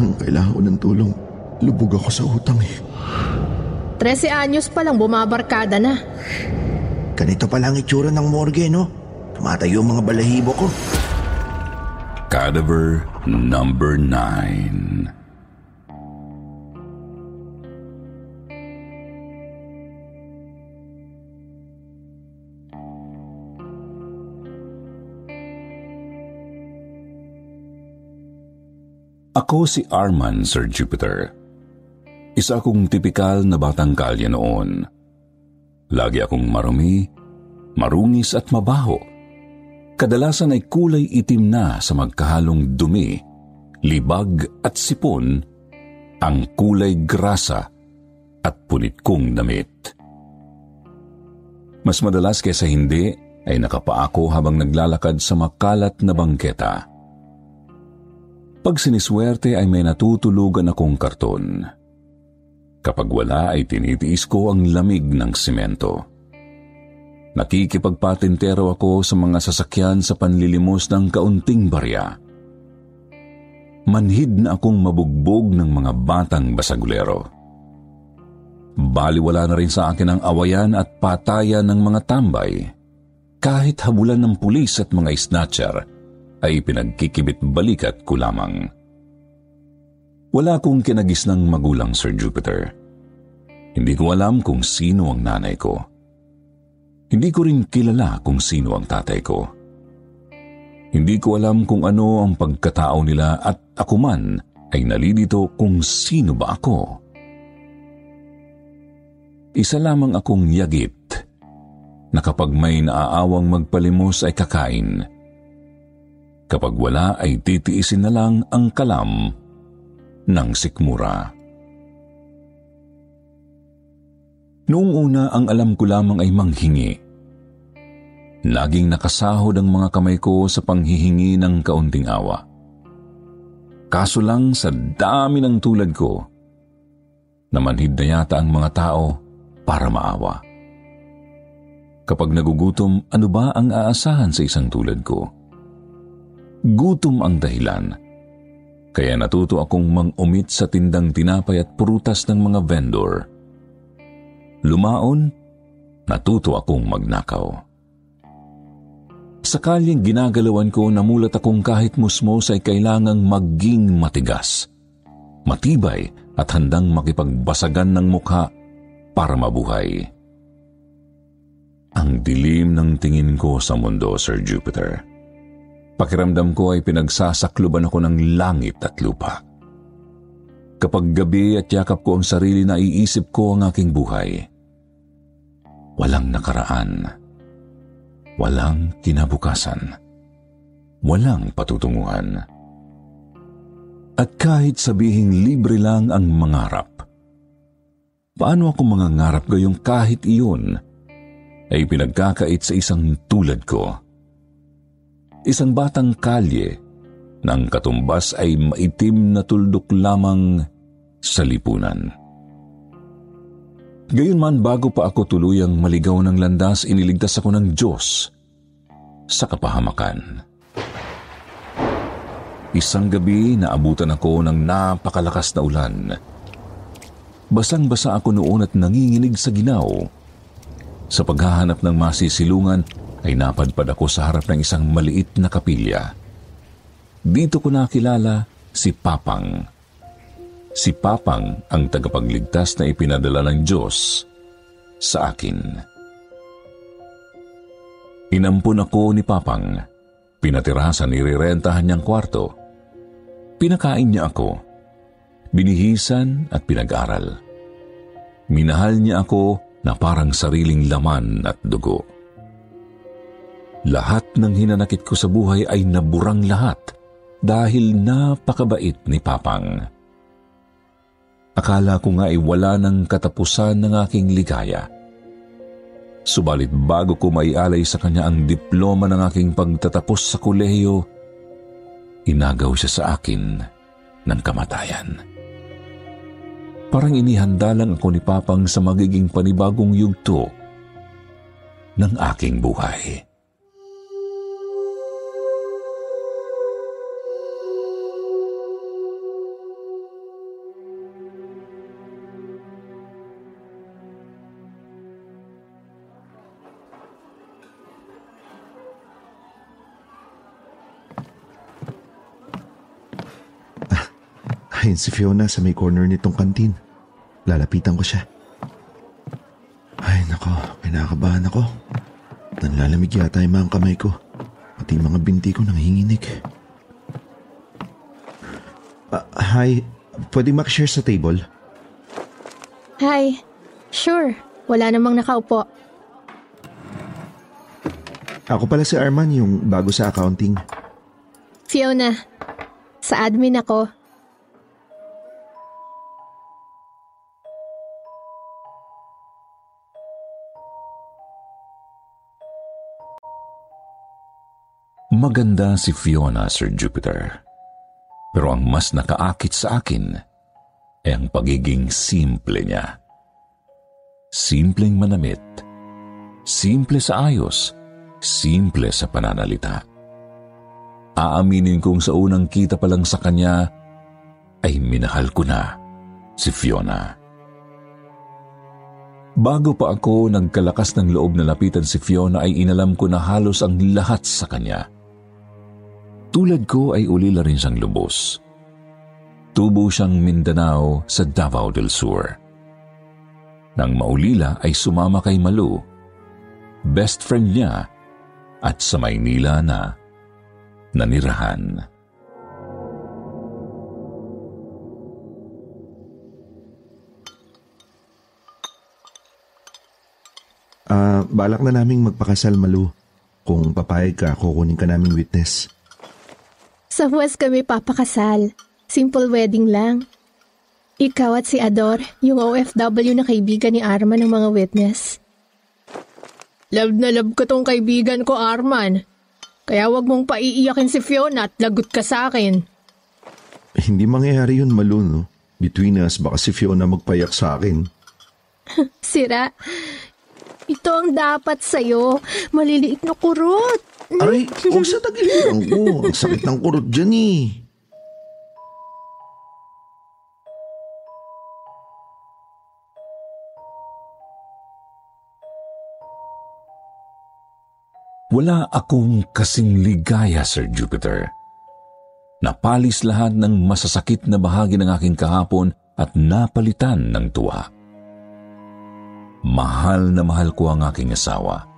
Kailangan, kailangan ko ng tulong. Lubog ako sa utang eh. 13 anyos pa lang bumabarkada na. Ganito pa lang itsura ng morgue, no? Tumatayo ang mga balahibo ko. Cadaver number 9 Ako si Arman, Sir Jupiter. Isa akong tipikal na batang kalye noon. Lagi akong marumi, marungis at mabaho. Kadalasan ay kulay itim na sa magkahalong dumi, libag at sipon, ang kulay grasa at punit kong damit. Mas madalas kaysa hindi ay nakapaako habang naglalakad sa makalat na bangketa. Pag siniswerte ay may natutulugan akong karton. Kapag wala ay tinitiis ko ang lamig ng simento. Nakikipagpatintero ako sa mga sasakyan sa panlilimos ng kaunting barya. Manhid na akong mabugbog ng mga batang basagulero. Baliwala na rin sa akin ang awayan at patayan ng mga tambay. Kahit habulan ng pulis at mga snatcher, ay pinagkikibit balikat ko lamang. Wala akong kinagisnang magulang, Sir Jupiter. Hindi ko alam kung sino ang nanay ko. Hindi ko rin kilala kung sino ang tatay ko. Hindi ko alam kung ano ang pagkatao nila at ako man ay nalilito kung sino ba ako. Isa lamang akong yagit na kapag may naaawang magpalimos ay kakain Kapag wala ay titiisin na lang ang kalam ng sikmura. Noong una ang alam ko lamang ay manghingi. Laging nakasahod ang mga kamay ko sa panghihingi ng kaunting awa. Kaso lang sa dami ng tulad ko, namanhid na yata ang mga tao para maawa. Kapag nagugutom, ano ba ang aasahan sa isang tulad ko? Gutom ang dahilan. Kaya natuto akong mang-umit sa tindang tinapay at prutas ng mga vendor. Lumaon, natuto akong magnakaw. Sa kalyeng ginagalawan ko, namulat akong kahit musmos ay kailangang maging matigas, matibay at handang makipagbasagan ng mukha para mabuhay. Ang dilim ng tingin ko sa mundo, Sir Jupiter. Pakiramdam ko ay pinagsasakluban ako ng langit at lupa. Kapag gabi at yakap ko ang sarili na iisip ko ang aking buhay. Walang nakaraan. Walang kinabukasan. Walang patutunguhan. At kahit sabihing libre lang ang mangarap, paano ako mangangarap gayong kahit iyon ay pinagkakait sa isang tulad ko? Isang batang kalye nang katumbas ay maitim na tuldok lamang sa lipunan. Gayunman bago pa ako tuluyang maligaw ng landas, iniligtas ako ng Diyos sa kapahamakan. Isang gabi naabutan ako ng napakalakas na ulan. Basang-basa ako noon at nanginginig sa ginaw. Sa paghahanap ng masisilungan, ay napadpad ako sa harap ng isang maliit na kapilya. Dito ko nakilala si Papang. Si Papang ang tagapagligtas na ipinadala ng Diyos sa akin. Inampun ako ni Papang. Pinatirasan nirerentahan niyang kwarto. Pinakain niya ako. Binihisan at pinag-aral. Minahal niya ako na parang sariling laman at dugo. Lahat ng hinanakit ko sa buhay ay naburang lahat dahil napakabait ni Papang. Akala ko nga ay wala ng katapusan ng aking ligaya. Subalit bago ko maialay sa kanya ang diploma ng aking pagtatapos sa kolehiyo, inagaw siya sa akin ng kamatayan. Parang inihanda lang ako ni Papang sa magiging panibagong yugto ng aking buhay. Ayun si Fiona sa may corner nitong kantin. Lalapitan ko siya. Ay nako, kinakabahan ako. Nanlalamig yata yung mga kamay ko. Pati mga binti ko nanginginig. Ah, hi, pwede makishare sa table? Hi. Sure. Wala namang nakaupo. Ako pala si Arman, yung bago sa accounting. Fiona. Sa admin ako. Maganda si Fiona, Sir Jupiter. Pero ang mas nakaakit sa akin ay ang pagiging simple niya. Simpleng manamit, simple sa ayos, simple sa pananalita. Aaminin kong sa unang kita pa lang sa kanya ay minahal ko na si Fiona. Bago pa ako nagkalakas ng loob na lapitan si Fiona ay inalam ko na halos ang lahat sa kanya – tulad ko ay ulila rin siyang lubos. Tubo siyang Mindanao sa Davao del Sur. Nang maulila ay sumama kay Malu, best friend niya at sa Maynila na nanirahan. Ah, balak na naming magpakasal, Malu. Kung papayag ka, kukunin ka naming witness. Sa Huwes kami papakasal. Simple wedding lang. Ikaw at si Ador, yung OFW na kaibigan ni Arman ng mga witness. Love na love ko tong kaibigan ko, Arman. Kaya wag mong paiiyakin si Fiona at lagot ka sa akin. Hindi mangyayari yun, Malu, no? Between us, baka si Fiona magpayak sa akin. Sira, ito ang dapat sa'yo. Maliliit na kurot. Aray, huwag sa tagiliran ko. Ang sakit ng kurot dyan eh. Wala akong kasing ligaya, Sir Jupiter. Napalis lahat ng masasakit na bahagi ng aking kahapon at napalitan ng tuwa. Mahal na mahal ko ang aking asawa.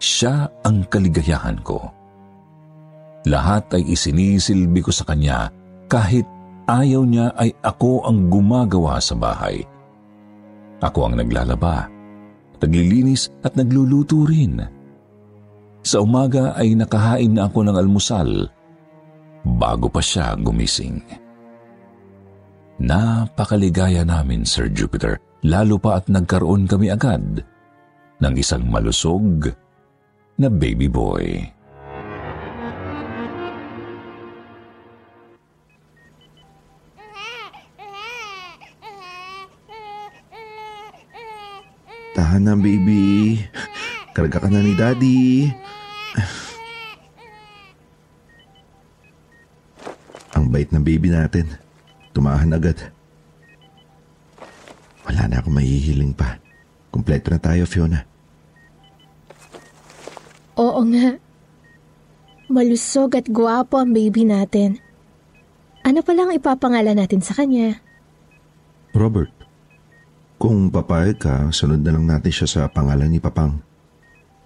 Siya ang kaligayahan ko. Lahat ay isinisilbi ko sa kanya kahit ayaw niya ay ako ang gumagawa sa bahay. Ako ang naglalaba, naglilinis at nagluluto rin. Sa umaga ay nakahain na ako ng almusal bago pa siya gumising. Napakaligaya namin, Sir Jupiter, lalo pa at nagkaroon kami agad ng isang malusog na baby boy. Tahan na, baby. Karga ka na ni daddy. Ang bait ng baby natin. Tumahan agad. Wala na akong mahihiling pa. Kompleto na tayo, Fiona. Oo nga. Malusog at gwapo ang baby natin. Ano pa lang ipapangalan natin sa kanya? Robert, kung papayag ka, sunod na lang natin siya sa pangalan ni Papang.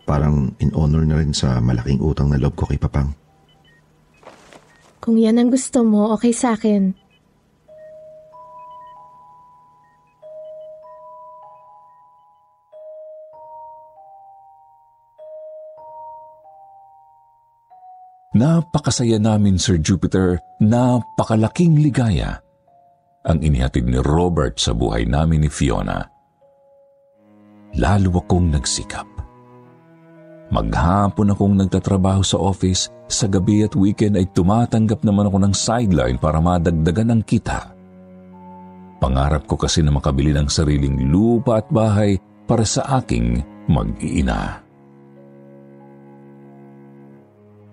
Parang in honor na rin sa malaking utang na loob ko kay Papang. Kung yan ang gusto mo, okay sa akin. Napakasaya namin, Sir Jupiter, napakalaking ligaya ang inihatid ni Robert sa buhay namin ni Fiona. Lalo akong nagsikap. Maghapon akong nagtatrabaho sa office, sa gabi at weekend ay tumatanggap naman ako ng sideline para madagdagan ang kita. Pangarap ko kasi na makabili ng sariling lupa at bahay para sa aking mag-iina.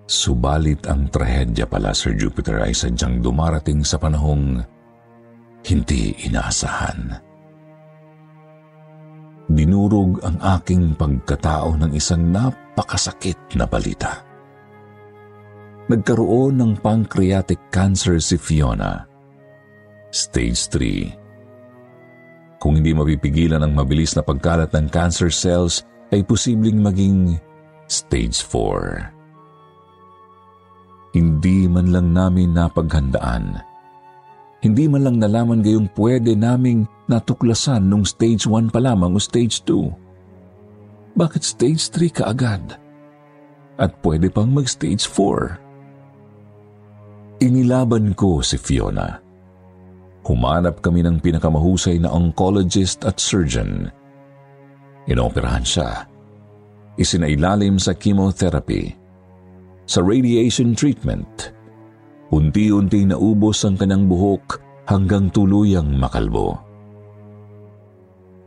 Subalit ang trahedya pala, Sir Jupiter, ay sadyang dumarating sa panahong hindi inaasahan. Dinurog ang aking pagkatao ng isang napakasakit na balita. Nagkaroon ng pancreatic cancer si Fiona. Stage 3. Kung hindi mapipigilan ang mabilis na pagkalat ng cancer cells, ay posibleng maging stage 4. Hindi man lang namin napaghandaan. Hindi man lang nalaman gayong pwede naming natuklasan nung stage 1 pa lamang o stage 2. Bakit stage 3 ka agad? At pwede pang mag-stage 4. Inilaban ko si Fiona. Humanap kami ng pinakamahusay na oncologist at surgeon. Inoperahan siya. Isinailalim sa chemotherapy sa radiation treatment. Unti-unti naubos ang kanyang buhok hanggang tuluyang makalbo.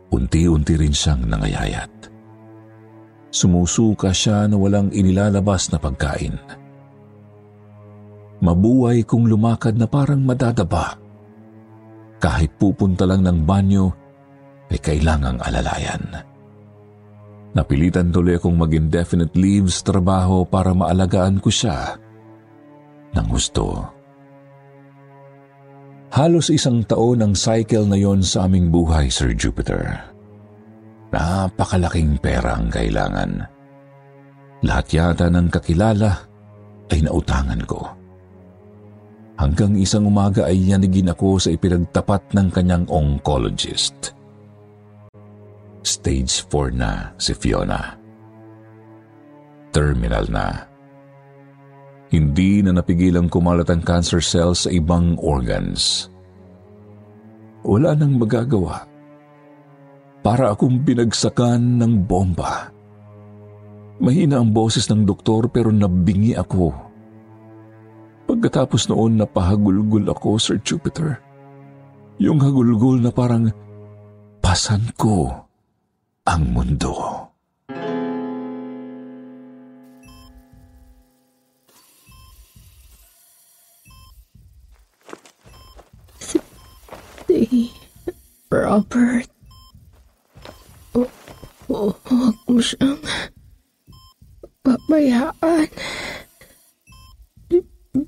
Unti-unti rin siyang nangayayat. Sumusuka siya na walang inilalabas na pagkain. Mabuhay kung lumakad na parang madadaba. Kahit pupunta lang ng banyo, ay kailangang alalayan. Napilitan tuloy akong mag-indefinite leave sa trabaho para maalagaan ko siya ng gusto. Halos isang taon ang cycle na yon sa aming buhay, Sir Jupiter. Napakalaking pera ang kailangan. Lahat yata ng kakilala ay nautangan ko. Hanggang isang umaga ay yanigin ako sa ipinagtapat ng kanyang oncologist. Stage 4 na si Fiona. Terminal na. Hindi na napigilang kumalat ang cancer cells sa ibang organs. Wala nang magagawa. Para akong binagsakan ng bomba. Mahina ang boses ng doktor pero nabingi ako. Pagkatapos noon napahagulgul ako, Sir Jupiter. Yung hagulgul na parang pasan ko ang mundo. Si Robert. Oh, oh, huwag mo siyang pabayaan.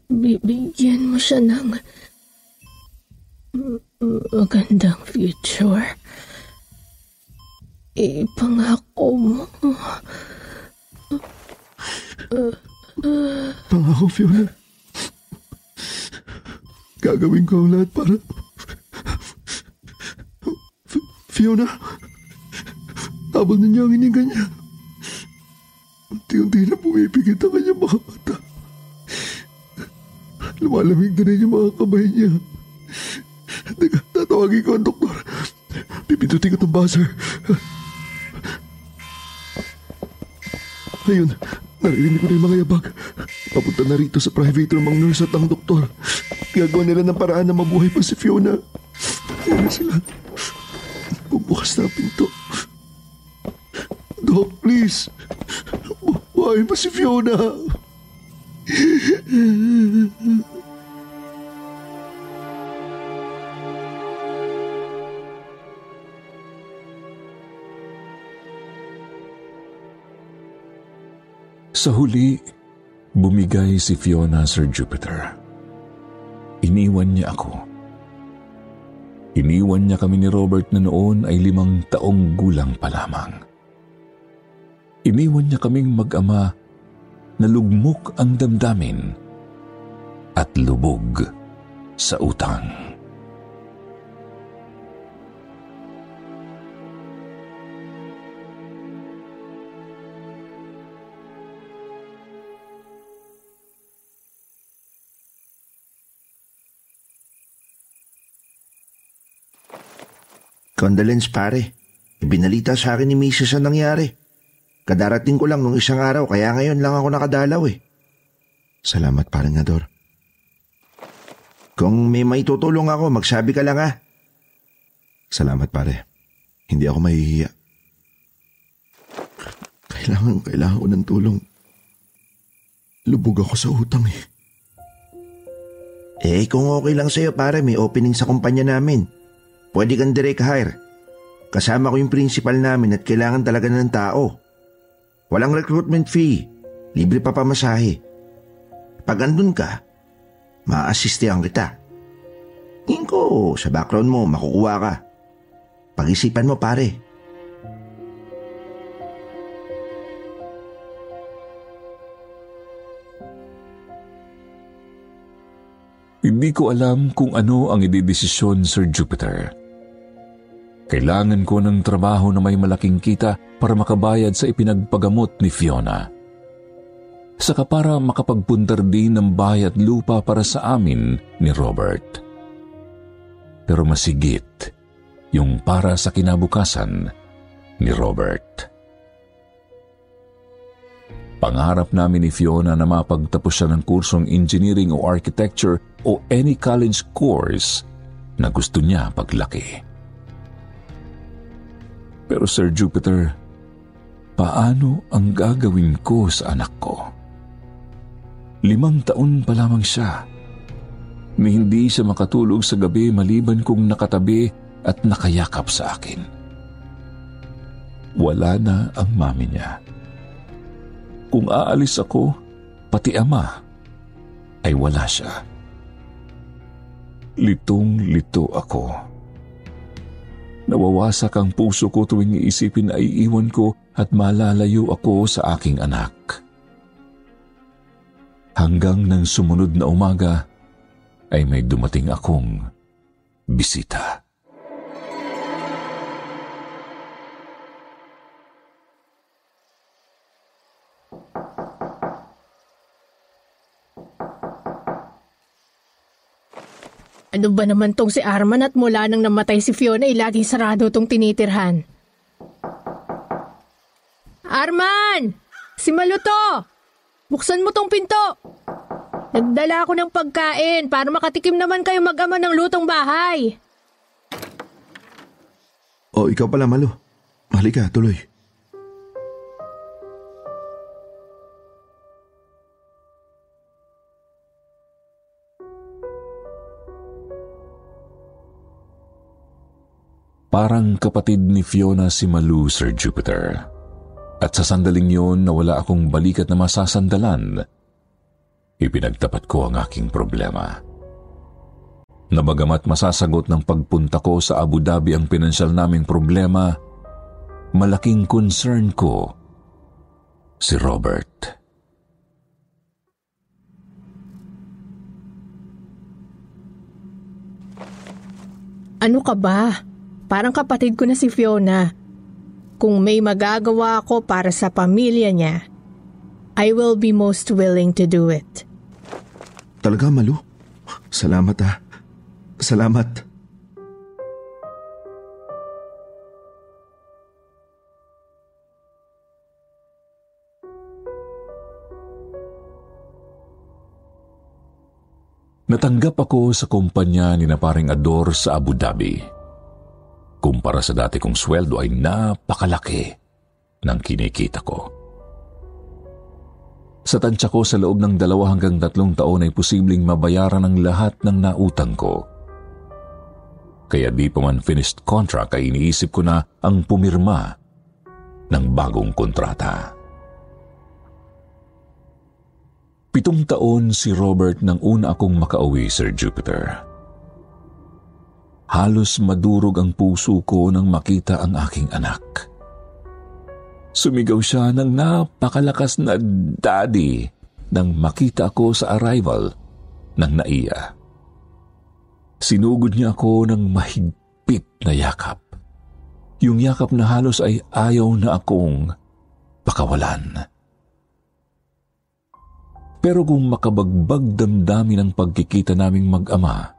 Bibigyan mo siya ng magandang future. Ipangako mo. Pangako, Fiona. Gagawin ko ang lahat para... Fiona, habang niya ang hininga niya, unti-unti na pumipigit ang kanyang mga mata. Lumalamig na rin yung mga kamay niya. Teka, tatawagin ko ang doktor. Pipindutin ko itong buzzer. Ngayon, narinig ko na yung mga yabag. Papunta na rito sa private room ang nurse at ang doktor. Gagawa nila ng paraan na mabuhay pa si Fiona. Na sila. Bubukas na ang pinto. Doc, please. Buhay pa si Fiona. Sa huli, bumigay si Fiona Sir Jupiter. Iniwan niya ako. Iniwan niya kami ni Robert na noon ay limang taong gulang pa lamang. Iniwan niya kaming mag-ama na lugmok ang damdamin at lubog sa utang. Condolence pare. Ibinalita sa akin ni Mrs. ang nangyari. Kadarating ko lang nung isang araw kaya ngayon lang ako nakadalaw eh. Salamat paring Ador. Kung may maitutulong ako, magsabi ka lang ha. Salamat pare. Hindi ako mahihiya. Kailangan, kailangan ko ng tulong. Lubog ako sa utang eh. Eh, kung okay lang sa'yo pare, may opening sa kumpanya namin. Pwede kang direct hire. Kasama ko yung principal namin at kailangan talaga ng tao. Walang recruitment fee. Libre pa pamasahe. Pag andun ka, ma-assistihan kita. Tingin ko sa background mo makukuha ka. Pag-isipan mo pare. Hindi ko alam kung ano ang ididesisyon, Sir Jupiter. Kailangan ko ng trabaho na may malaking kita para makabayad sa ipinagpagamot ni Fiona. Saka para makapagpundar din ng bayat lupa para sa amin ni Robert. Pero masigit yung para sa kinabukasan ni Robert. Pangarap namin ni Fiona na mapagtapos siya ng kursong engineering o architecture o any college course na gusto niya paglaki. Pero Sir Jupiter, paano ang gagawin ko sa anak ko? Limang taon pa lamang siya. Ni hindi siya makatulog sa gabi maliban kung nakatabi at nakayakap sa akin. Wala na ang mami niya. Kung aalis ako, pati ama, ay wala siya. Litong-lito ako. Nawawasak ang puso ko tuwing iisipin na iiwan ko at malalayo ako sa aking anak. Hanggang nang sumunod na umaga ay may dumating akong bisita. Ano ba naman tong si Arman at mula nang namatay si Fiona ay laging sarado tong tinitirhan? Arman! Si Maluto! Buksan mo tong pinto! Nagdala ako ng pagkain para makatikim naman kayo mag-ama ng lutong bahay. O, ikaw pala, Malo. Halika, tuloy. Parang kapatid ni Fiona si Malu, Sir Jupiter. At sa sandaling yun na wala akong balikat na masasandalan, ipinagtapat ko ang aking problema. Nabagamat masasagot ng pagpunta ko sa Abu Dhabi ang pinansyal naming problema, malaking concern ko si Robert. Ano ka ba? Parang kapatid ko na si Fiona. Kung may magagawa ako para sa pamilya niya, I will be most willing to do it. Talaga, Malu? Salamat ah. Salamat. Natanggap ako sa kumpanya ni na paring Ador sa Abu Dhabi kumpara sa dati kong sweldo ay napakalaki ng kinikita ko. Sa tansya ko sa loob ng dalawa hanggang tatlong taon ay posibleng mabayaran ang lahat ng nautang ko. Kaya di pa man finished contract ay iniisip ko na ang pumirma ng bagong kontrata. Pitong taon si Robert nang una akong makauwi, Sir Jupiter. Halos madurog ang puso ko nang makita ang aking anak. Sumigaw siya ng napakalakas na daddy nang makita ako sa arrival ng naiya. Sinugod niya ako ng mahigpit na yakap. Yung yakap na halos ay ayaw na akong pakawalan. Pero kung makabagbag damdamin ang pagkikita naming mag-ama,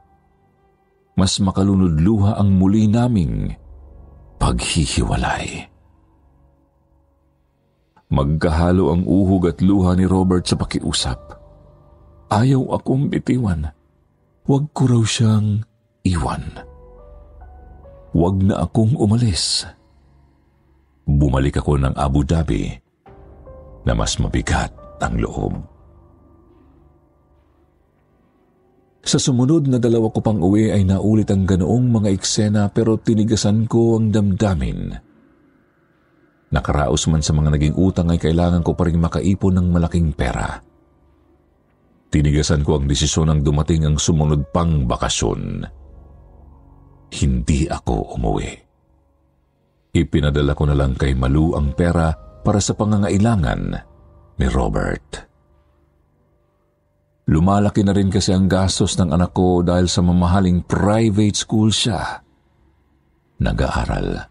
mas makalunod luha ang muli naming paghihiwalay. Magkahalo ang uhog at luha ni Robert sa pakiusap. Ayaw akong bitiwan. Huwag ko raw siyang iwan. Huwag na akong umalis. Bumalik ako ng Abu Dhabi na mas mabigat ang loob. Sa sumunod na dalawa ko pang uwi ay naulit ang ganoong mga eksena pero tinigasan ko ang damdamin. Nakaraos man sa mga naging utang ay kailangan ko pa rin makaipon ng malaking pera. Tinigasan ko ang desisyon ng dumating ang sumunod pang bakasyon. Hindi ako umuwi. Ipinadala ko na lang kay Malu ang pera para sa pangangailangan ni Robert. Lumalaki na rin kasi ang gastos ng anak ko dahil sa mamahaling private school siya nag-aaral.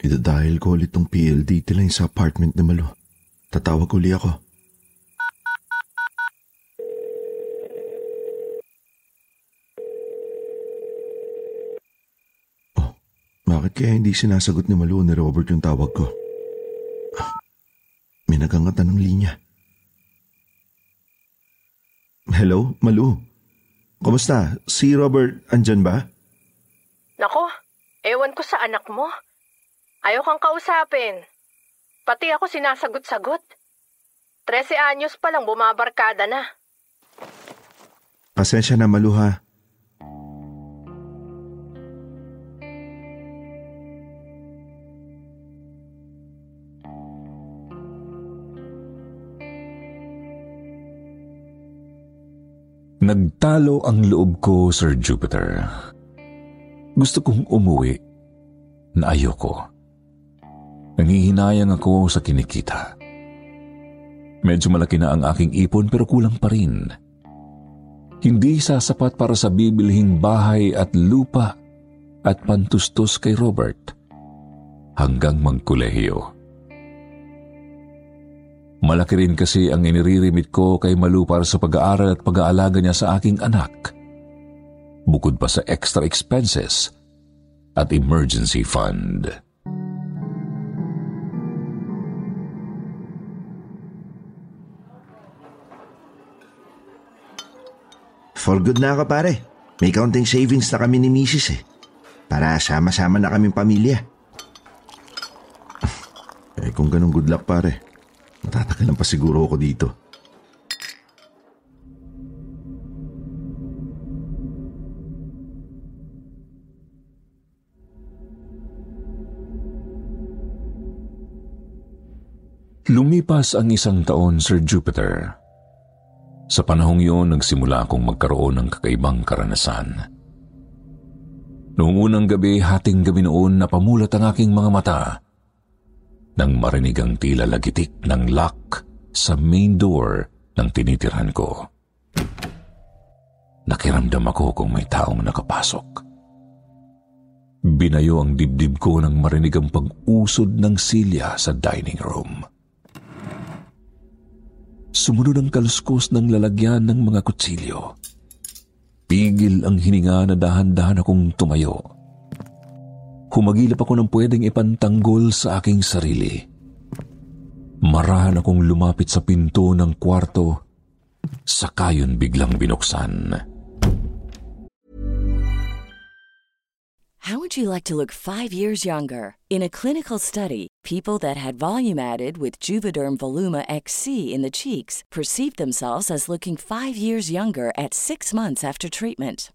Idadahil ko ulit tong PLDT line sa apartment ni Malo. Tatawag uli ako. Bakit kaya hindi sinasagot ni Malu ni Robert yung tawag ko? May nagangatan ng linya. Hello, Malu. Kumusta? Si Robert andyan ba? Nako, ewan ko sa anak mo. Ayaw kang kausapin. Pati ako sinasagot-sagot. 13 anyos pa lang bumabarkada na. Pasensya na, Malu ha. Nagtalo ang loob ko, Sir Jupiter. Gusto kong umuwi na ayoko. Nangihinayang ako sa kinikita. Medyo malaki na ang aking ipon pero kulang pa rin. Hindi sasapat para sa bibilhing bahay at lupa at pantustos kay Robert hanggang magkolehiyo. Malaki rin kasi ang iniririmit ko kay Malu para sa pag-aaral at pag-aalaga niya sa aking anak. Bukod pa sa extra expenses at emergency fund. For good na ako pare. May counting savings na kami ni Mrs. eh. Para sama-sama na kaming pamilya. Eh kung ganun good luck pare. Matatagalan pa siguro ako dito. Lumipas ang isang taon, Sir Jupiter. Sa panahong yun, nagsimula akong magkaroon ng kakaibang karanasan. Noong unang gabi, hating gabi noon, napamulat ang aking mga mata nang marinig ang tila lagitik ng lock sa main door ng tinitirhan ko. Nakiramdam ako kung may taong nakapasok. Binayo ang dibdib ko nang marinig ang pag-usod ng silya sa dining room. Sumunod ang kaluskos ng lalagyan ng mga kutsilyo. Pigil ang hininga na dahan-dahan akong tumayo. Humagilap ako ng pwedeng ipantanggol sa aking sarili. Marahan akong lumapit sa pinto ng kwarto, saka yun biglang binuksan. How would you like to look five years younger? In a clinical study, people that had volume added with Juvederm Voluma XC in the cheeks perceived themselves as looking five years younger at six months after treatment.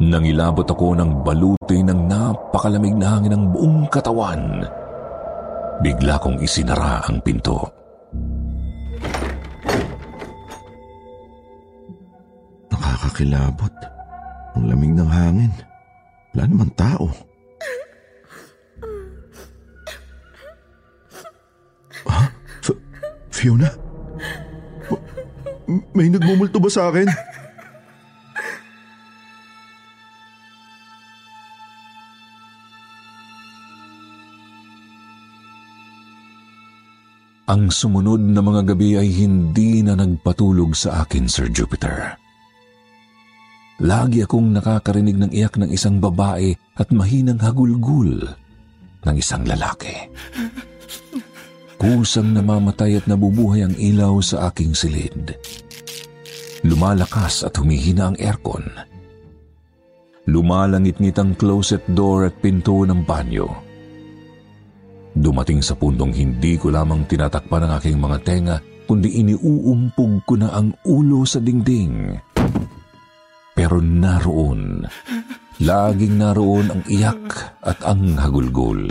Nangilabot ako ng baluti ng napakalamig na hangin ng buong katawan. Bigla kong isinara ang pinto. Nakakakilabot. Ang lamig ng hangin. Wala namang tao. Ha? F- Fiona? Ma- May nagmumulto ba sa akin? Ang sumunod na mga gabi ay hindi na nagpatulog sa akin, Sir Jupiter. Lagi akong nakakarinig ng iyak ng isang babae at mahinang hagulgul ng isang lalaki. Kusang namamatay at nabubuhay ang ilaw sa aking silid. Lumalakas at humihina ang aircon. Lumalangit-ngit ang closet door at pinto ng banyo. Dumating sa puntong hindi ko lamang tinatakpan ang aking mga tenga, kundi iniuumpog ko na ang ulo sa dingding. Pero naroon, laging naroon ang iyak at ang hagulgol.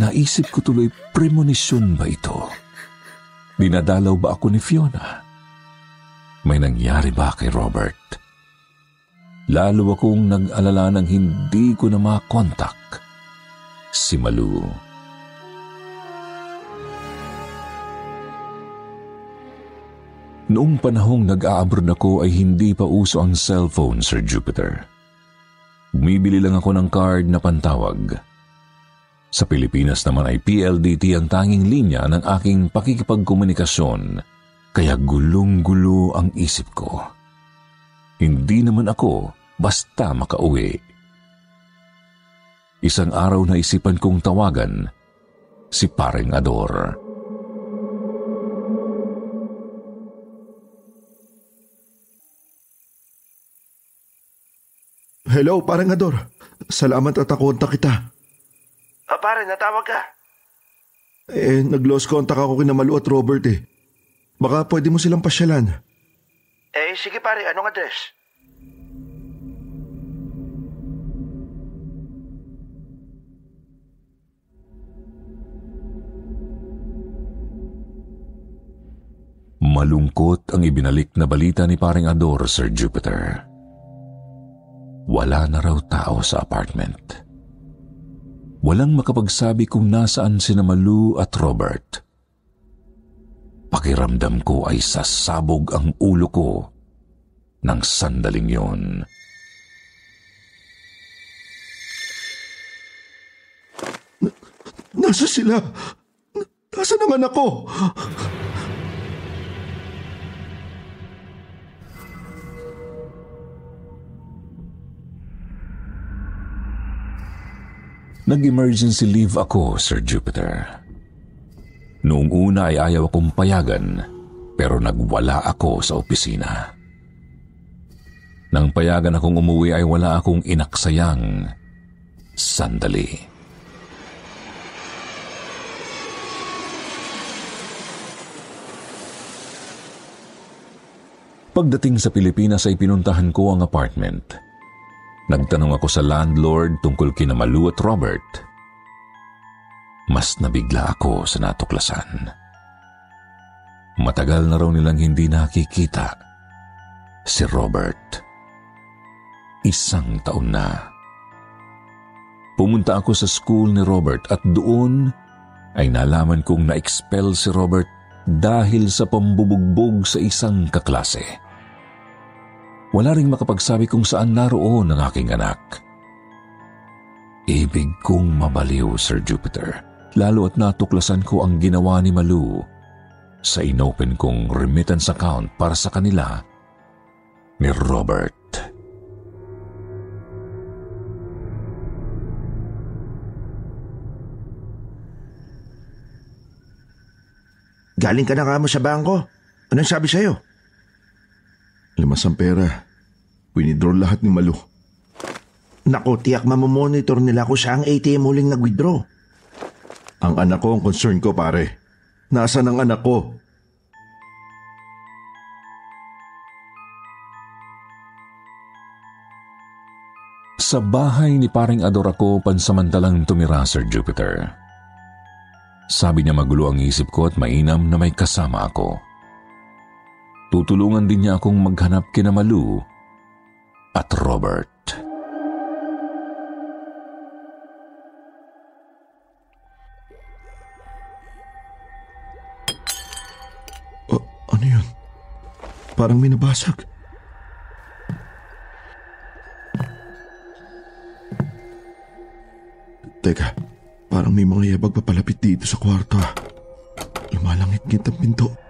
Naisip ko tuloy, premonisyon ba ito? Dinadalaw ba ako ni Fiona? May nangyari ba kay Robert? Lalo akong nag-alala nang hindi ko na makontak si Malu. Noong panahong nag-aabroad ako ay hindi pa uso ang cellphone, Sir Jupiter. Bumibili lang ako ng card na pantawag. Sa Pilipinas naman ay PLDT ang tanging linya ng aking pakikipagkomunikasyon, kaya gulong-gulo ang isip ko. Hindi naman ako basta makauwi. Isang araw na isipan kong tawagan si Paring Ador. Hello, parang Ador. Salamat at nakonta kita. Ah, pare, natawag ka. Eh, nag-lost contact ako kina Malu at Robert eh. Baka pwede mo silang pasyalan. Eh, sige pare, anong address? Malungkot ang ibinalik na balita ni paring Ador, Sir Jupiter. Wala na raw tao sa apartment. Walang makapagsabi kung nasaan si Malu at Robert. Pakiramdam ko ay sasabog ang ulo ko ng sandaling yon. Nasa sila? Nasa naman ako? Nag-emergency leave ako, Sir Jupiter. Noong una ay ayaw akong payagan, pero nagwala ako sa opisina. Nang payagan akong umuwi ay wala akong inaksayang sandali. Pagdating sa Pilipinas ay pinuntahan ko ang apartment. Nagtanong ako sa landlord tungkol kina Malu at Robert. Mas nabigla ako sa natuklasan. Matagal na raw nilang hindi nakikita si Robert. isang taon na. Pumunta ako sa school ni Robert at doon ay nalaman kong na-expel si Robert dahil sa pambubugbog sa isang kaklase. Wala ring makapagsabi kung saan naroon ang aking anak. Ibig kong mabaliw, Sir Jupiter, lalo at natuklasan ko ang ginawa ni Malu sa inopen kong remittance account para sa kanila ni Robert. Galing ka na nga mo sa bangko. Anong sabi sa'yo? Limas ang pera. Winidraw lahat ni Malu. Nako, tiyak mamamonitor nila kung saang ATM huling nag-withdraw. Ang anak ko ang concern ko, pare. Nasaan ang anak ko? Sa bahay ni paring Ador ako pansamantalang tumira, Sir Jupiter. Sabi niya magulo ang isip ko at mainam na may kasama ako. Tutulungan din niya akong maghanap kina Malu at Robert. Uh, ano yun? Parang may nabasag. Teka, Parang may mga yabag papalapit dito sa kwarto. Lumalangit-ngit ang pinto.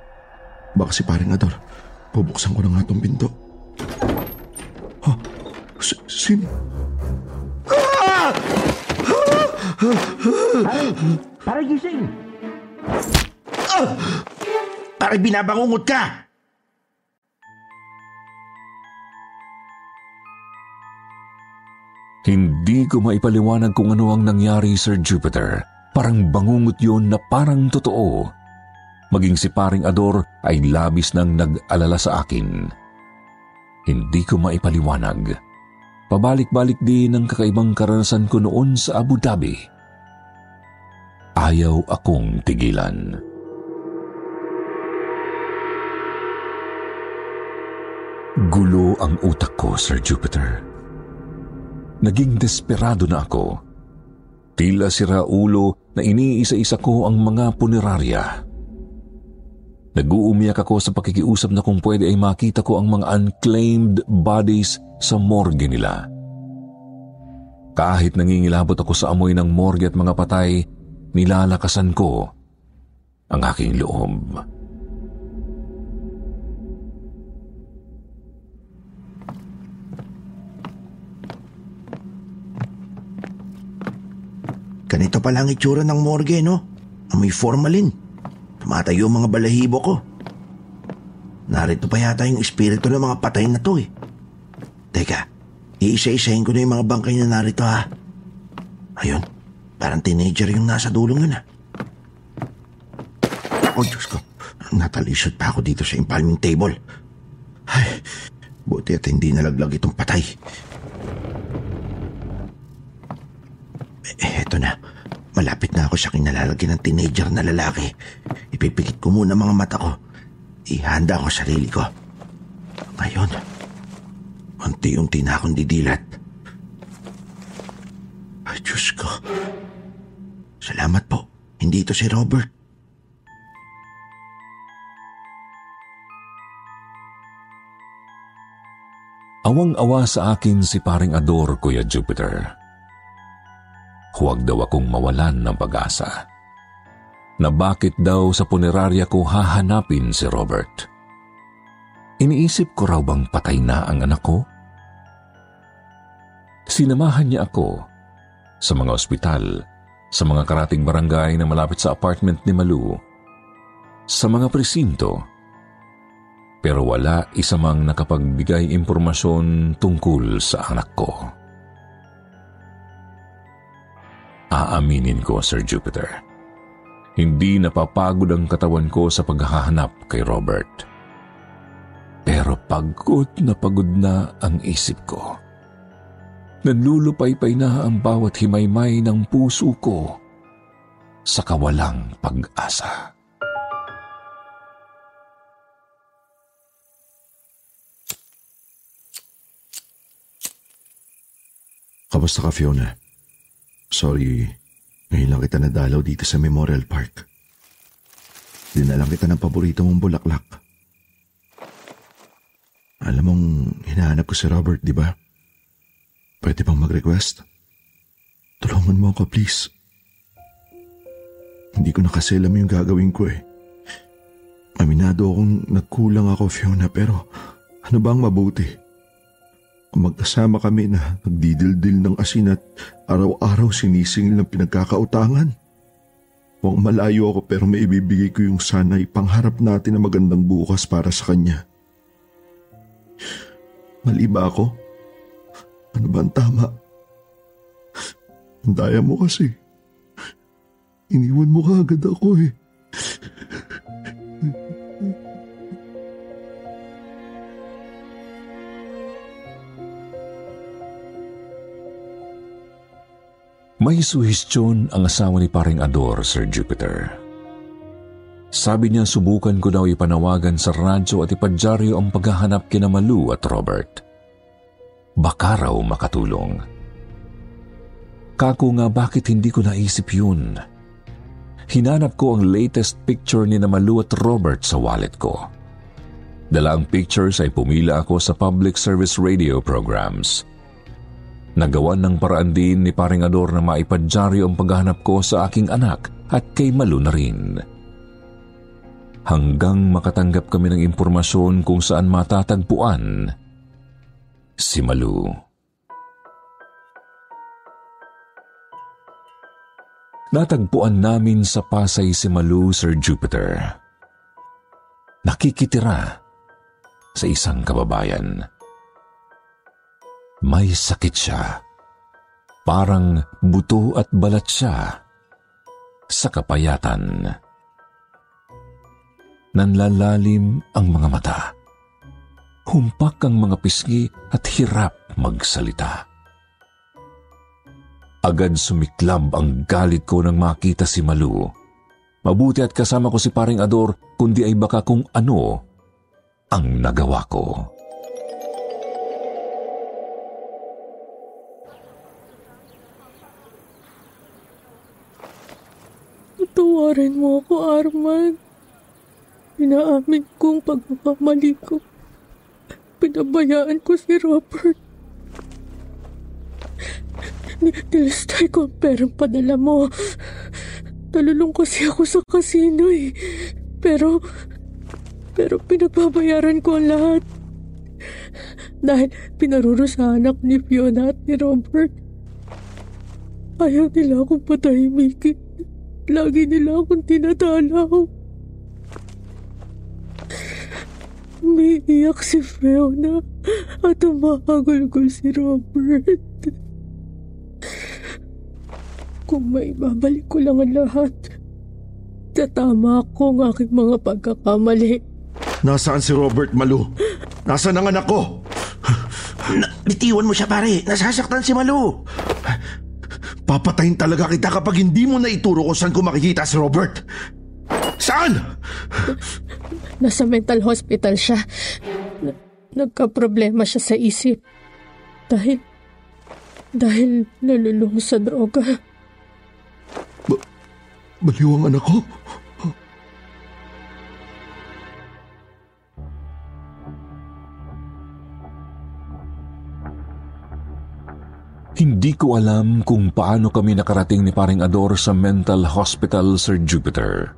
Baka si paring Ador. Pubuksan ko na nga itong pinto. Ha? S- sin? Ah! Pare, pare gising! Ah! Pare binabangungot ka! Hindi ko maipaliwanag kung ano ang nangyari, Sir Jupiter. Parang bangungot yon na parang totoo. Maging si paring Ador ay labis nang nag-alala sa akin. Hindi ko maipaliwanag. Pabalik-balik din ang kakaibang karanasan ko noon sa Abu Dhabi. Ayaw akong tigilan. Gulo ang utak ko, Sir Jupiter. Naging desperado na ako. Tila si Raulo na iniisa-isa ko ang mga punerarya. Nag-uumiyak ako sa pakikiusap na kung pwede ay makita ko ang mga unclaimed bodies sa morgue nila. Kahit nangingilabot ako sa amoy ng morgue at mga patay, nilalakasan ko ang aking loob. Ganito pala ang itsura ng morgue, no? Amoy formalin. Tumatayo ang mga balahibo ko. Narito pa yata yung espiritu ng mga patay na to eh. Teka, iisa-isahin ko na yung mga bangkay na narito ha. Ayun, parang teenager yung nasa dulong yun ha. Oh Diyos ko, natalisod pa ako dito sa empalming table. Ay, buti at hindi nalaglag itong patay. Eh, eto na. Malapit na ako sa kinalalagyan ng teenager na lalaki. Ipipikit ko muna mga mata ko. Ihanda ko sarili ko. Ngayon, unti-unti na akong didilat. Ay, Diyos ko. Salamat po. Hindi ito si Robert. Awang-awa sa akin si paring Ador, Kuya Jupiter huwag daw akong mawalan ng pag-asa. Na bakit daw sa punerarya ko hahanapin si Robert? Iniisip ko raw bang patay na ang anak ko? Sinamahan niya ako sa mga ospital, sa mga karating barangay na malapit sa apartment ni Malu, sa mga presinto, pero wala isa mang nakapagbigay impormasyon tungkol sa anak ko. Aaminin ko, Sir Jupiter. Hindi napapagod ang katawan ko sa paghahanap kay Robert. Pero pagod na pagod na ang isip ko. Nanlulupaypay na ang bawat himaymay ng puso ko sa kawalang pag-asa. Kamusta ka, Fiona? Sorry, ngayon lang kita nadalaw dito sa Memorial Park. Dinalang kita ng paborito mong bulaklak. Alam mong hinahanap ko si Robert, di ba? Pwede bang mag-request? Tulungan mo ako, please. Hindi ko na kasi alam yung gagawin ko eh. Aminado akong nagkulang ako, Fiona, pero ano bang mabuti? Magkasama kami na nagdidildil ng asin at araw-araw sinisingil ng pinagkakautangan. Huwag malayo ako pero may ibibigay ko yung sanay pangharap natin na magandang bukas para sa kanya. Mali ba ako? Ano ba ang tama? Ang daya mo kasi. Iniwan mo ka agad ako eh. May suhestyon ang asawa ni paring Ador, Sir Jupiter. Sabi niya subukan ko daw ipanawagan sa radyo at ipadyaryo ang paghahanap kina Malu at Robert. Baka raw makatulong. Kako nga bakit hindi ko naisip yun? Hinanap ko ang latest picture ni Malu at Robert sa wallet ko. Dala ang pictures ay pumila ako sa public service radio programs – Nagawan ng paraan din ni paring Ador na maipadyaryo ang paghahanap ko sa aking anak at kay Malu na rin. Hanggang makatanggap kami ng impormasyon kung saan matatagpuan si Malu. Natagpuan namin sa Pasay si Malu, Sir Jupiter. Nakikitira sa isang kababayan. May sakit siya. Parang buto at balat siya sa kapayatan. Nanlalalim ang mga mata. Humpak ang mga pisngi at hirap magsalita. Agad sumiklab ang galit ko nang makita si Malu. Mabuti at kasama ko si paring Ador kundi ay baka kung ano ang nagawa ko. Tawarin mo ako, Arman. Inaamin kong pagmakamali ko. Pinabayaan ko si Robert. Nilistay ko ang perang padala mo. Talulong kasi ako sa kasino eh. Pero, pero pinagbabayaran ko ang lahat. Dahil pinarurusahan ako ni Fiona at ni Robert. Ayaw nila akong patahimikin. Lagi nila akong tinatalaw. Umiiyak si Fiona at umahagulgol si Robert. Kung may babalik ko lang ang lahat, tatama ko ang aking mga pagkakamali. Nasaan si Robert Malu? Nasaan ang anak ko? Na, bitiwan mo siya pare, nasasaktan si Malu. Papatayin talaga kita kapag hindi mo na ituro kung saan ko makikita si Robert. Saan? Nasa mental hospital siya. Nagka-problema siya sa isip. Dahil, dahil nalulung sa droga. Ba- baliw ang anak ko? Hindi ko alam kung paano kami nakarating ni paring Ador sa mental hospital, Sir Jupiter.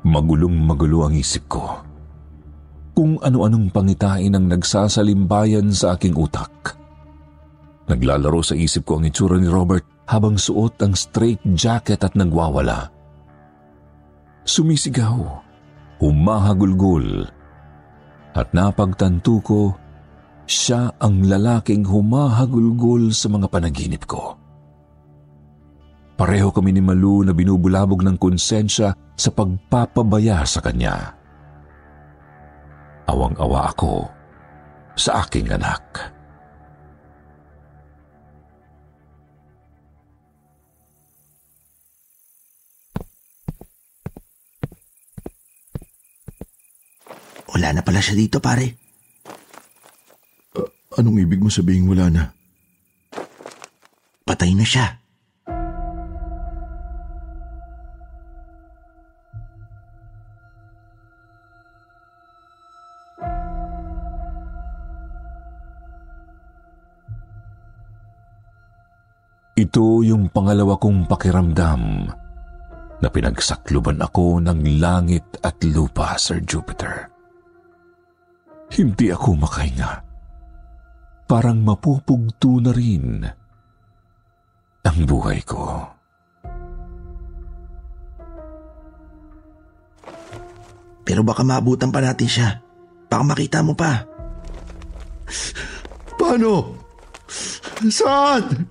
Magulong magulo ang isip ko. Kung ano-anong pangitain ang nagsasalimbayan sa aking utak. Naglalaro sa isip ko ang itsura ni Robert habang suot ang straight jacket at nagwawala. Sumisigaw, humahagulgol, at napagtanto ko siya ang lalaking humahagulgol sa mga panaginip ko. Pareho kami ni Malu na binubulabog ng konsensya sa pagpapabaya sa kanya. Awang-awa ako sa aking anak. Wala na pala siya dito, pare. Anong ibig mo sabihin wala na? na siya. Ito yung pangalawa kong pakiramdam na pinagsakluban ako ng langit at lupa, Sir Jupiter. Hindi ako makahinga. Parang mapupugto na rin ang buhay ko. Pero baka maabutan pa natin siya. Baka makita mo pa. Paano? Saan?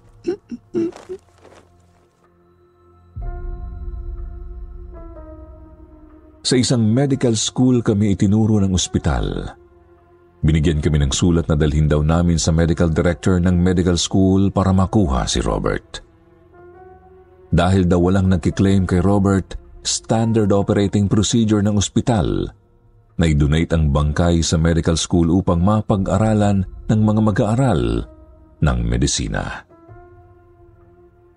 Sa isang medical school kami itinuro ng ospital. Binigyan kami ng sulat na dalhin daw namin sa medical director ng medical school para makuha si Robert. Dahil daw walang nagkiklaim kay Robert, standard operating procedure ng ospital na i-donate ang bangkay sa medical school upang mapag-aralan ng mga mag-aaral ng medisina.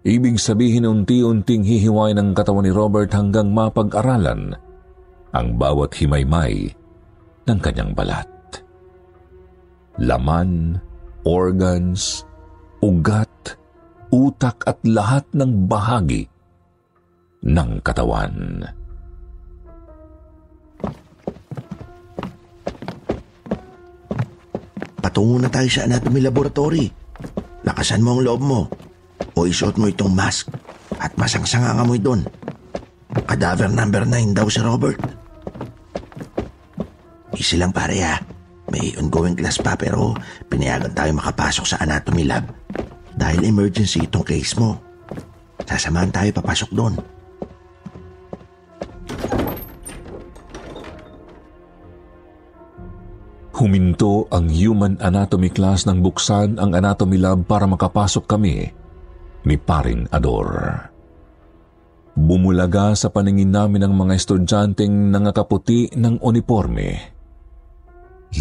Ibig sabihin unti-unting hihiway ng katawan ni Robert hanggang mapag-aralan ang bawat himaymay ng kanyang balat. Laman, organs, ugat, utak at lahat ng bahagi ng katawan. Patungo na tayo sa anatomy laboratory. Lakasan mo ang loob mo. O isuot mo itong mask at masangsanga ang amoy doon. Cadaver number 9 daw si Robert. Easy lang pare ha. May ongoing class pa pero pinayagan tayo makapasok sa anatomy lab. Dahil emergency itong case mo. Sasamahan tayo papasok doon. Huminto ang human anatomy class nang buksan ang anatomy lab para makapasok kami ni Paring Ador. Bumulaga sa paningin namin ang mga estudyanteng nangakaputi ng uniforme.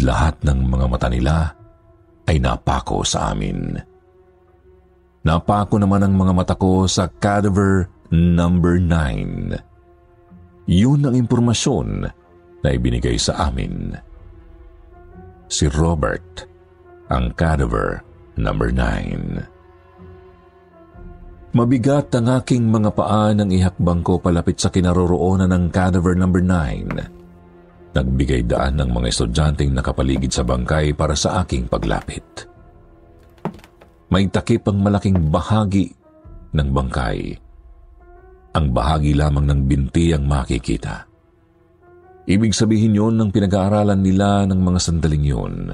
Lahat ng mga mata nila ay napako sa amin. Napako naman ang mga mata ko sa cadaver number 9. Yun ang impormasyon na ibinigay sa amin. Si Robert, ang cadaver number 9. Mabigat ang aking mga paa nang ihakbang ko palapit sa kinaroroonan ng cadaver number 9. Nagbigay daan ng mga estudyanteng nakapaligid sa bangkay para sa aking paglapit. May takip ang malaking bahagi ng bangkay. Ang bahagi lamang ng binti ang makikita. Ibig sabihin yon ng pinag-aaralan nila ng mga sandaling yun.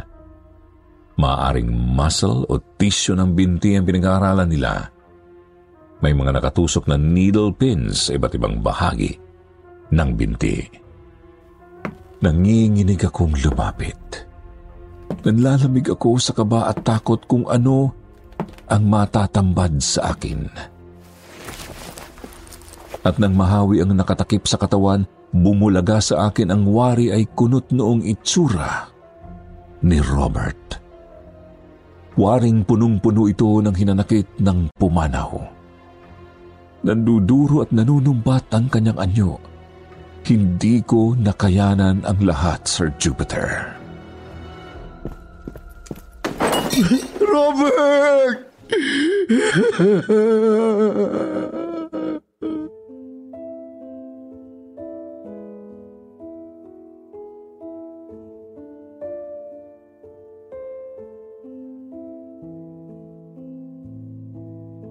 Maaring muscle o tissue ng binti ang pinag-aaralan nila. May mga nakatusok na needle pins sa iba't ibang bahagi ng binti. Nanginginig akong lumapit. Nanlalamig ako sa kaba at takot kung ano ang matatambad sa akin. At nang mahawi ang nakatakip sa katawan, bumulaga sa akin ang wari ay kunot noong itsura ni Robert. Waring punong-puno ito ng hinanakit ng pumanaw. Nanduduro at nanunumbat ang kanyang anyo. Hindi ko nakayanan ang lahat, Sir Jupiter. Robert!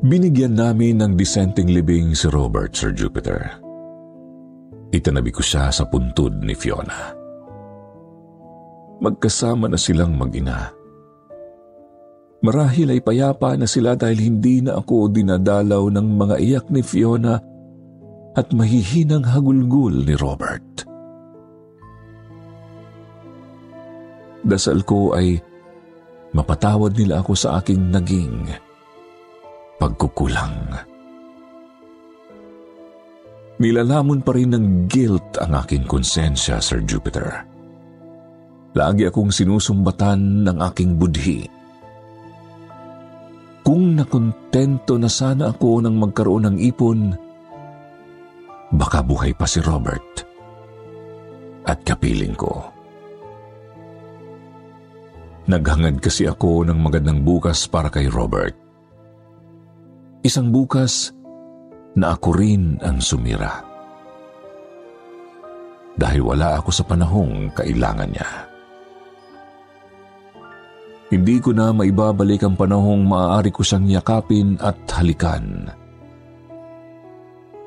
Binigyan namin ng dissenting living si Robert, Sir Jupiter. Itanabi ko siya sa puntod ni Fiona. Magkasama na silang mag-ina. Marahil ay payapa na sila dahil hindi na ako dinadalaw ng mga iyak ni Fiona at mahihinang hagulgul ni Robert. Dasal ko ay mapatawad nila ako sa aking naging pagkukulang. Nilalamon pa rin ng guilt ang aking konsensya, Sir Jupiter. Lagi akong sinusumbatan ng aking budhi. kung nakontento na sana ako nang magkaroon ng ipon, baka buhay pa si Robert at kapiling ko. Naghangad kasi ako ng magandang bukas para kay Robert. Isang bukas na ako rin ang sumira. Dahil wala ako sa panahong kailangan niya. Hindi ko na maibabalik ang panahong maaari ko siyang yakapin at halikan.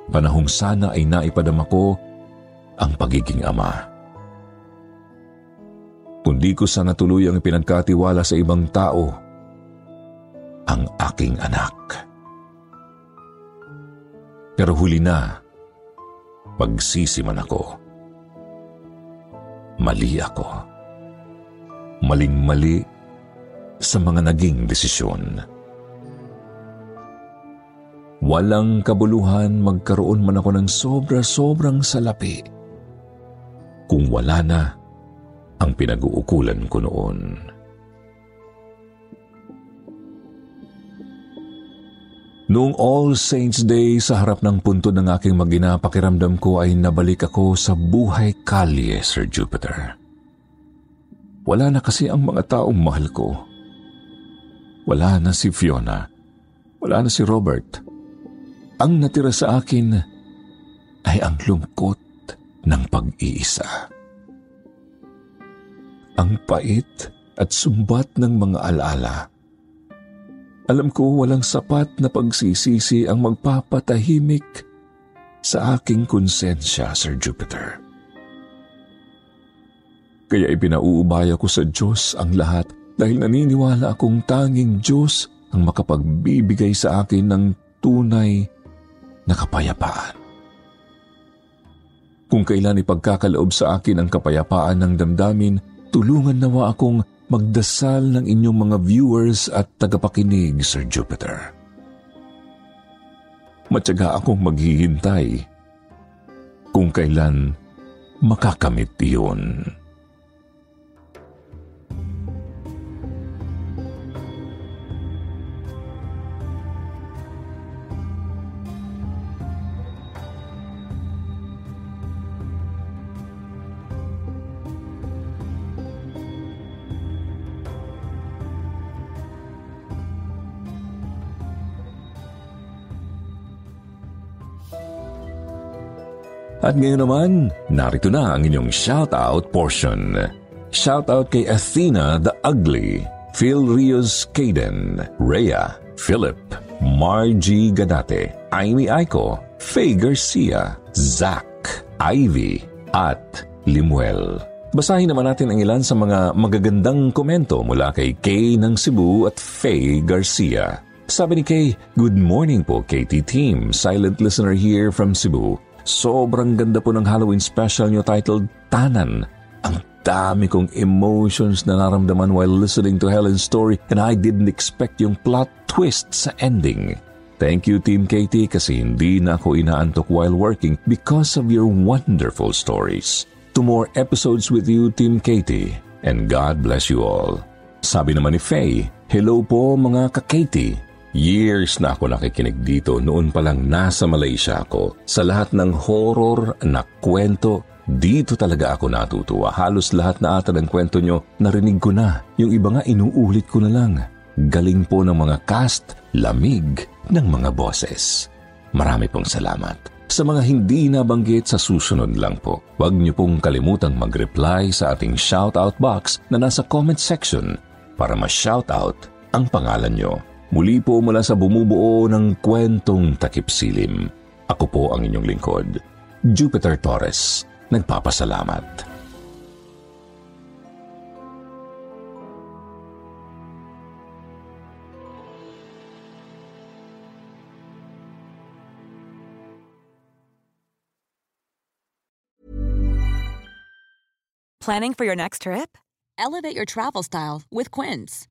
Panahong sana ay naipadama ko ang pagiging ama. Kundi ko sana tuluyang pinagkatiwala sa ibang tao ang aking anak. Pero huli na, pagsisi man ako. Mali ako. Maling-mali sa mga naging desisyon. Walang kabuluhan magkaroon man ako ng sobra-sobrang salapi kung wala na ang pinag-uukulan ko noon. Noong All Saints Day sa harap ng punto ng aking magina, pakiramdam ko ay nabalik ako sa buhay kalye, Sir Jupiter. Wala na kasi ang mga taong mahal ko. Wala na si Fiona. Wala na si Robert. Ang natira sa akin ay ang lungkot ng pag-iisa. Ang pait at sumbat ng mga alaala. Alam ko walang sapat na pagsisisi ang magpapatahimik sa aking konsensya, Sir Jupiter. Kaya ipinauubaya ko sa Diyos ang lahat dahil naniniwala akong tanging Diyos ang makapagbibigay sa akin ng tunay na kapayapaan. Kung kailan ipagkakaloob sa akin ang kapayapaan ng damdamin, tulungan nawa akong magdasal ng inyong mga viewers at tagapakinig, Sir Jupiter. Matyaga akong maghihintay kung kailan makakamit iyon. At ngayon naman, narito na ang inyong shoutout portion. Shoutout kay Athena the Ugly, Phil Rios Caden, Rhea, Philip, Margie Gadate, Amy Aiko, Faye Garcia, Zach, Ivy, at Limuel. Basahin naman natin ang ilan sa mga magagandang komento mula kay Kay ng Cebu at Faye Garcia. Sabi ni Kay, Good morning po KT Team, silent listener here from Cebu. Sobrang ganda po ng Halloween special nyo titled Tanan. Ang dami kong emotions na naramdaman while listening to Helen's story and I didn't expect yung plot twist sa ending. Thank you Team Katie kasi hindi na ako inaantok while working because of your wonderful stories. To more episodes with you Team Katie and God bless you all. Sabi naman ni Faye, Hello po mga ka-Katie. Years na ako nakikinig dito noon pa lang nasa Malaysia ako. Sa lahat ng horror na kwento, dito talaga ako natutuwa. Halos lahat na ata ng kwento nyo, narinig ko na. Yung iba nga inuulit ko na lang. Galing po ng mga cast, lamig ng mga boses. Marami pong salamat. Sa mga hindi nabanggit sa susunod lang po, huwag niyo pong kalimutang mag-reply sa ating shoutout box na nasa comment section para ma-shoutout ang pangalan nyo. Muli po mula sa bumubuo ng kwentong takipsilim. Ako po ang inyong lingkod, Jupiter Torres. Nagpapasalamat. Planning for your next trip? Elevate your travel style with Quince.